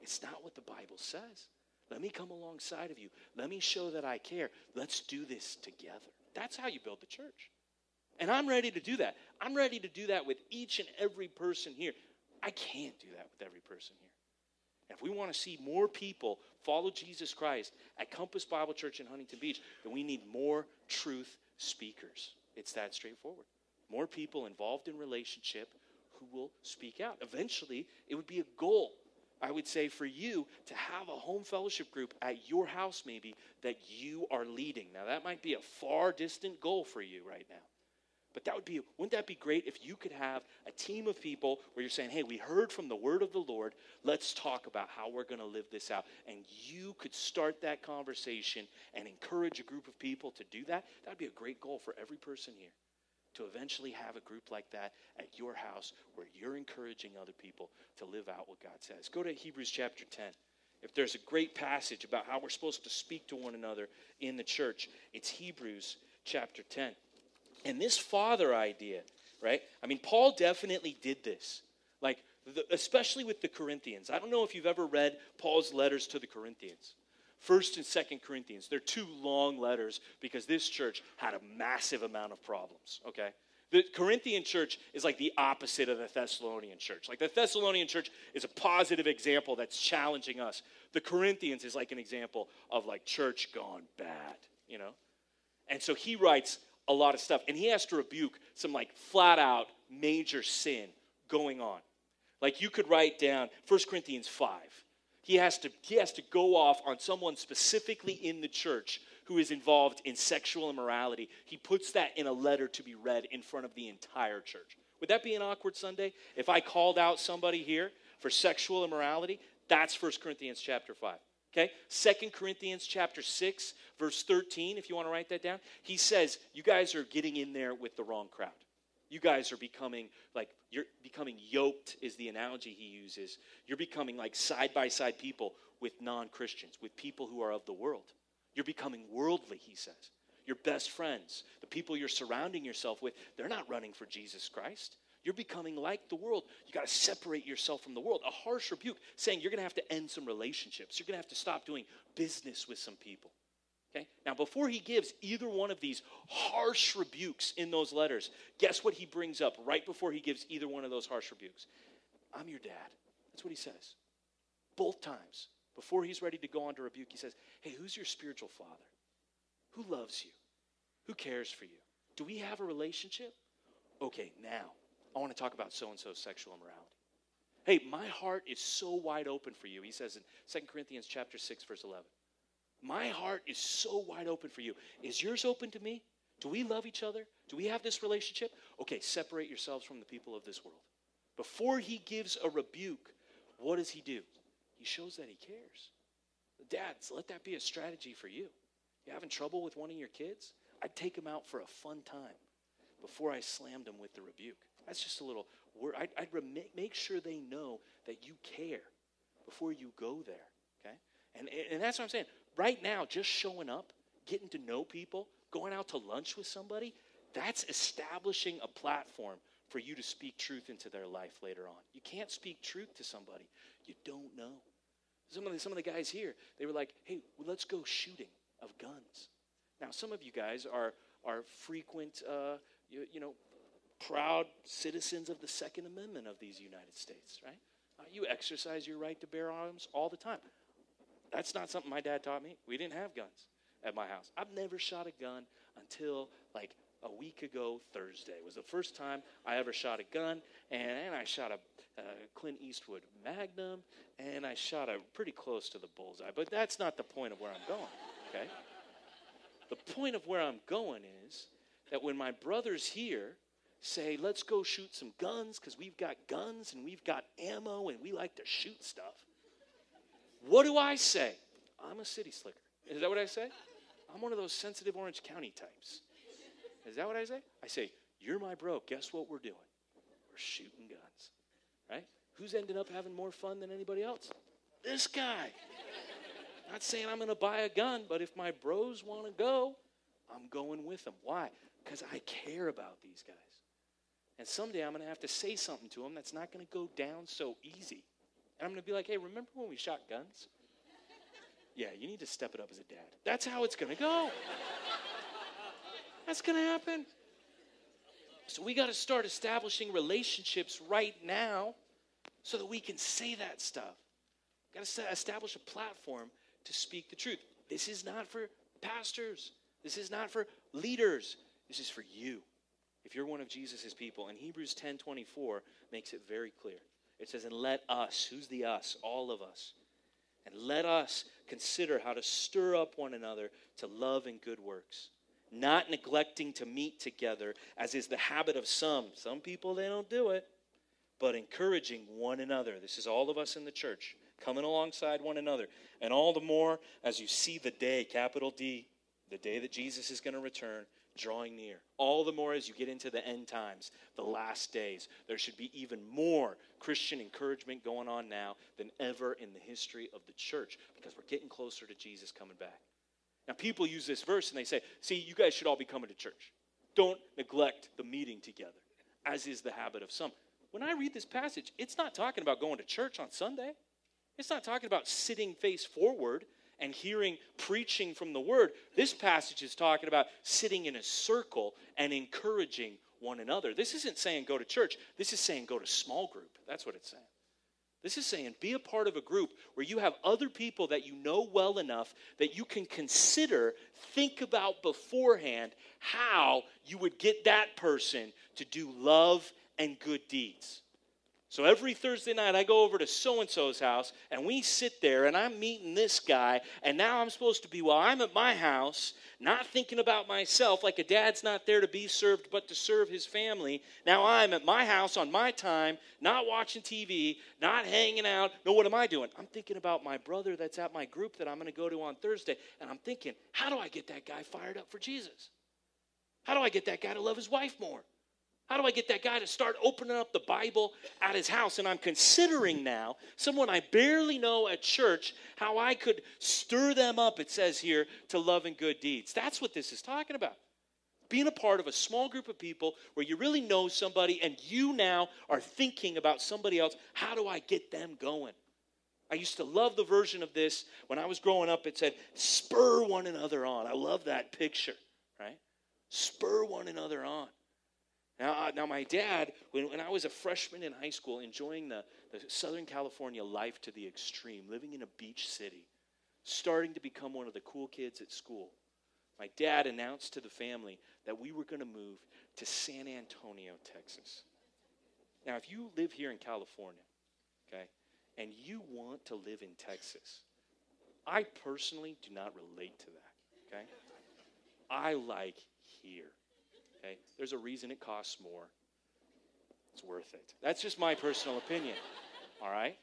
It's not what the Bible says. Let me come alongside of you. Let me show that I care. Let's do this together. That's how you build the church. And I'm ready to do that. I'm ready to do that with each and every person here. I can't do that with every person here. if we want to see more people follow Jesus Christ at Compass Bible Church in Huntington Beach, then we need more truth speakers. It's that straightforward. More people involved in relationship who will speak out. Eventually, it would be a goal I would say for you to have a home fellowship group at your house, maybe that you are leading. Now, that might be a far distant goal for you right now. But that would be, wouldn't that be great if you could have a team of people where you're saying, hey, we heard from the word of the Lord. Let's talk about how we're going to live this out. And you could start that conversation and encourage a group of people to do that. That would be a great goal for every person here to eventually have a group like that at your house where you're encouraging other people to live out what God says. Go to Hebrews chapter 10. If there's a great passage about how we're supposed to speak to one another in the church, it's Hebrews chapter 10. And this father idea, right? I mean, Paul definitely did this. Like, the, especially with the Corinthians. I don't know if you've ever read Paul's letters to the Corinthians. First and Second Corinthians. They're two long letters because this church had a massive amount of problems, okay? The Corinthian church is like the opposite of the Thessalonian church. Like the Thessalonian church is a positive example that's challenging us. The Corinthians is like an example of like church gone bad, you know? And so he writes a lot of stuff and he has to rebuke some like flat out major sin going on. Like you could write down 1 Corinthians 5. He has to he has to go off on someone specifically in the church who is involved in sexual immorality. He puts that in a letter to be read in front of the entire church. Would that be an awkward Sunday if I called out somebody here for sexual immorality? That's 1 Corinthians chapter 5. Okay? 2 Corinthians chapter 6, verse 13, if you want to write that down. He says, You guys are getting in there with the wrong crowd. You guys are becoming like, you're becoming yoked, is the analogy he uses. You're becoming like side by side people with non Christians, with people who are of the world. You're becoming worldly, he says. Your best friends, the people you're surrounding yourself with, they're not running for Jesus Christ. You're becoming like the world. You got to separate yourself from the world. A harsh rebuke saying you're going to have to end some relationships. You're going to have to stop doing business with some people. Okay? Now, before he gives either one of these harsh rebukes in those letters, guess what he brings up right before he gives either one of those harsh rebukes? I'm your dad. That's what he says. Both times. Before he's ready to go on to rebuke, he says, Hey, who's your spiritual father? Who loves you? Who cares for you? Do we have a relationship? Okay, now I want to talk about so and so's sexual immorality. Hey, my heart is so wide open for you. He says in 2 Corinthians chapter 6 verse 11. My heart is so wide open for you. Is yours open to me? Do we love each other? Do we have this relationship? Okay, separate yourselves from the people of this world. Before he gives a rebuke, what does he do? He shows that he cares. Dads, let that be a strategy for you. You having trouble with one of your kids? I'd take him out for a fun time before I slammed him with the rebuke. That's just a little word. I'd, I'd make sure they know that you care before you go there. Okay? And, and that's what I'm saying right now, just showing up, getting to know people, going out to lunch with somebody, that's establishing a platform for you to speak truth into their life later on. You can't speak truth to somebody you don't know. Some of the, some of the guys here, they were like, hey, well, let's go shooting of guns. Now, some of you guys are, are frequent, uh, you, you know, proud citizens of the Second Amendment of these United States, right? Uh, you exercise your right to bear arms all the time. That's not something my dad taught me. We didn't have guns at my house. I've never shot a gun until like a week ago Thursday. It was the first time I ever shot a gun, and, I shot a uh, Clint Eastwood Magnum, and I shot a pretty close to the bullseye. But that's not the point of where I'm going. Okay. The point of where I'm going is that when my brothers here say, "Let's go shoot some guns," because we've got guns and we've got ammo and we like to shoot stuff. What do I say? I'm a city slicker. Is that what I say? I'm one of those sensitive Orange County types. Is that what I say? I say, You're my bro. Guess what we're doing? We're shooting guns. Right? Who's ended up having more fun than anybody else? This guy. Not saying I'm going to buy a gun, but if my bros want to go, I'm going with them. Why? Because I care about these guys. And someday I'm going to have to say something to them that's not going to go down so easy. And I'm going to be like, hey, remember when we shot guns? Yeah, you need to step it up as a dad. That's how it's going to go. That's going to happen. So we got to start establishing relationships right now so that we can say that stuff. Got to establish a platform to speak the truth. This is not for pastors. This is not for leaders. This is for you. If you're one of Jesus' people, and Hebrews 10:24 makes it very clear. It says, And let us, who's the us? All of us. And let us consider how to stir up one another to love and good works, not neglecting to meet together, as is the habit of some. Some people, they don't do it, but encouraging one another. This is all of us in the church, coming alongside one another. And all the more as you see the day, capital D, the day that Jesus is going to return, drawing near. All the more as you get into the end times, the last days, there should be even more Christian encouragement going on now than ever in the history of the church because we're getting closer to Jesus coming back. Now, people use this verse and they say, see, you guys should all be coming to church. Don't neglect the meeting together, as is the habit of some. when I read this passage, it's not talking about going to church on Sunday. It's not talking about sitting face forward and hearing preaching from the word. This passage is talking about sitting in a circle and encouraging one another. This isn't saying go to church. This is saying go to small group. That's what it's saying. This is saying be a part of a group where you have other people that you know well enough that you can consider, think about beforehand how you would get that person to do love and good deeds. So every Thursday night, I go over to so and so's house and we sit there and I'm meeting this guy. And now I'm supposed to be, well, I'm at my house, not thinking about myself like a dad's not there to be served but to serve his family. Now I'm at my house on my time, not watching TV, not hanging out. No, what am I doing? I'm thinking about my brother that's at my group that I'm going to go to on Thursday. And I'm thinking, how do I get that guy fired up for Jesus? How do I get that guy to love his wife more? How do I get that guy to start opening up the Bible at his house? And I'm considering now someone I barely know at church how I could stir them up, it says here, to love and good deeds. That's what this is talking about. Being a part of a small group of people where you really know somebody and you now are thinking about somebody else. How do I get them going? I used to love the version of this when I was growing up. It said, spur one another on. I love that picture, right? Spur one another on. Now, uh, now my dad, when, when I was a freshman in high school, enjoying the, the Southern California life to the extreme, living in a beach city, starting to become one of the cool kids at school, my dad announced to the family that we were going to move to San Antonio, Texas. Now, if you live here in California, okay, and you want to live in Texas, I personally do not relate to that, okay? I like here. Okay? There's a reason it costs more. It's worth it. That's just my personal opinion. All right?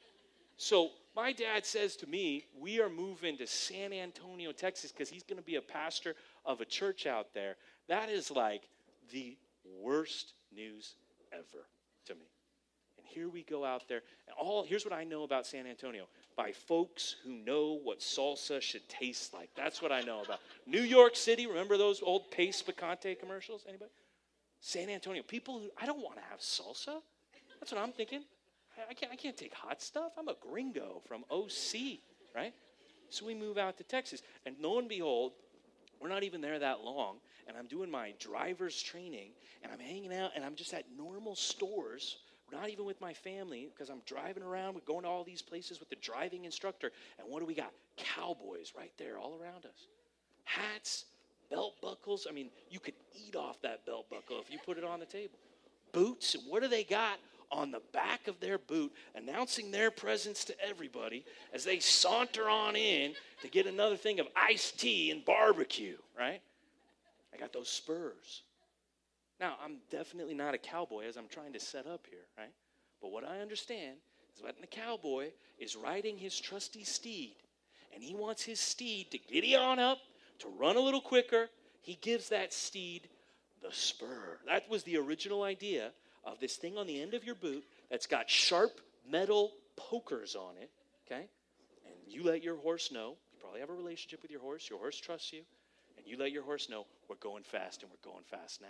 So, my dad says to me, We are moving to San Antonio, Texas, because he's going to be a pastor of a church out there. That is like the worst news ever to me. And here we go out there. And all here's what I know about San Antonio by folks who know what salsa should taste like. That's what I know about. New York City, remember those old Pace Picante commercials? Anybody? San Antonio, people who, I don't want to have salsa. That's what I'm thinking. I, can't, I can't take hot stuff. I'm a gringo from OC, right? So we move out to Texas. And lo and behold, we're not even there that long. And I'm doing my driver's training, and I'm hanging out, and I'm just at normal stores not even with my family, because I'm driving around, we're going to all these places with the driving instructor. And what do we got? Cowboys right there all around us. Hats, belt buckles. I mean, you could eat off that belt buckle if you put it on the table. Boots, and what do they got? on the back of their boot, announcing their presence to everybody as they saunter on in to get another thing of iced tea and barbecue, right? I got those spurs. Now, I'm definitely not a cowboy as I'm trying to set up here, right? But what I understand is that the cowboy is riding his trusty steed, and he wants his steed to giddy on up, to run a little quicker. He gives that steed the spur. That was the original idea of this thing on the end of your boot that's got sharp metal pokers on it, okay? And you let your horse know. You probably have a relationship with your horse. Your horse trusts you. And you let your horse know we're going fast and we're going fast now.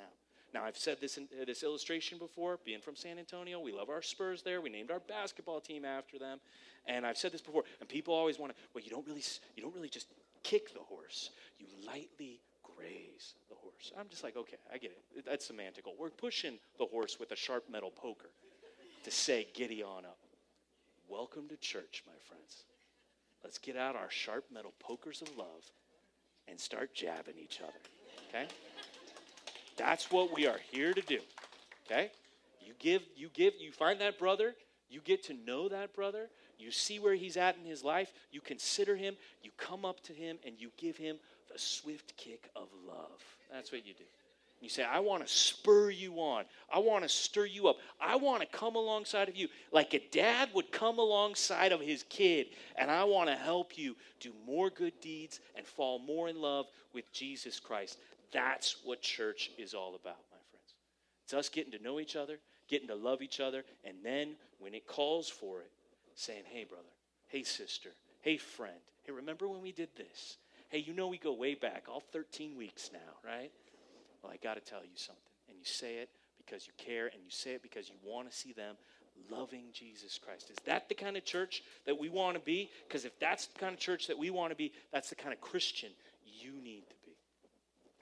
Now, I've said this in this illustration before, being from San Antonio, we love our Spurs there. We named our basketball team after them. And I've said this before, and people always want to, well, you don't really, you don't really just kick the horse. You lightly graze the horse. I'm just like, okay, I get it. That's semantical. We're pushing the horse with a sharp metal poker to say, giddy on up. Welcome to church, my friends. Let's get out our sharp metal pokers of love and start jabbing each other. Okay? That's what we are here to do. Okay? You give, you give, you find that brother, you get to know that brother, you see where he's at in his life, you consider him, you come up to him, and you give him the swift kick of love. That's what you do. You say, I want to spur you on. I want to stir you up. I want to come alongside of you like a dad would come alongside of his kid. And I want to help you do more good deeds and fall more in love with Jesus Christ. That's what church is all about, my friends. It's us getting to know each other, getting to love each other, and then when it calls for it, saying, hey, brother, hey, sister, hey, friend, hey, remember when we did this? Hey, you know we go way back, all 13 weeks now, right? Well, I got to tell you something. And you say it because you care, and you say it because you want to see them loving Jesus Christ. Is that the kind of church that we want to be? Because if that's the kind of church that we want to be, that's the kind of Christian you need to be.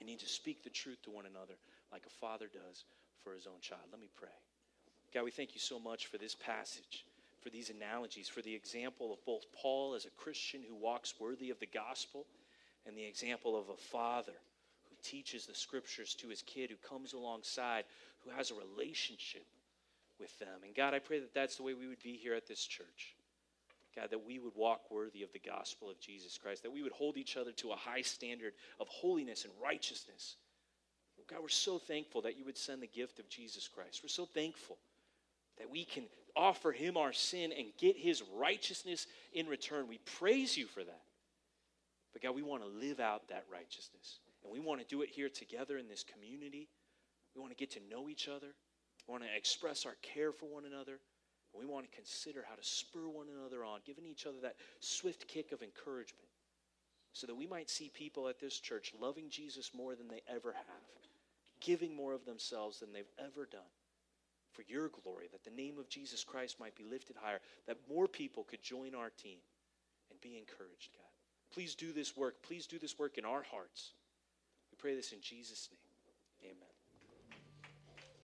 You need to speak the truth to one another like a father does for his own child. Let me pray. God, we thank you so much for this passage, for these analogies, for the example of both Paul as a Christian who walks worthy of the gospel and the example of a father who teaches the scriptures to his kid who comes alongside, who has a relationship with them. And God, I pray that that's the way we would be here at this church. God, that we would walk worthy of the gospel of Jesus Christ, that we would hold each other to a high standard of holiness and righteousness. God, we're so thankful that you would send the gift of Jesus Christ. We're so thankful that we can offer him our sin and get his righteousness in return. We praise you for that. But God, we want to live out that righteousness. And we want to do it here together in this community. We want to get to know each other. We want to express our care for one another. We want to consider how to spur one another on, giving each other that swift kick of encouragement so that we might see people at this church loving Jesus more than they ever have, giving more of themselves than they've ever done for your glory, that the name of Jesus Christ might be lifted higher, that more people could join our team and be encouraged, God. Please do this work. Please do this work in our hearts. We pray this in Jesus' name.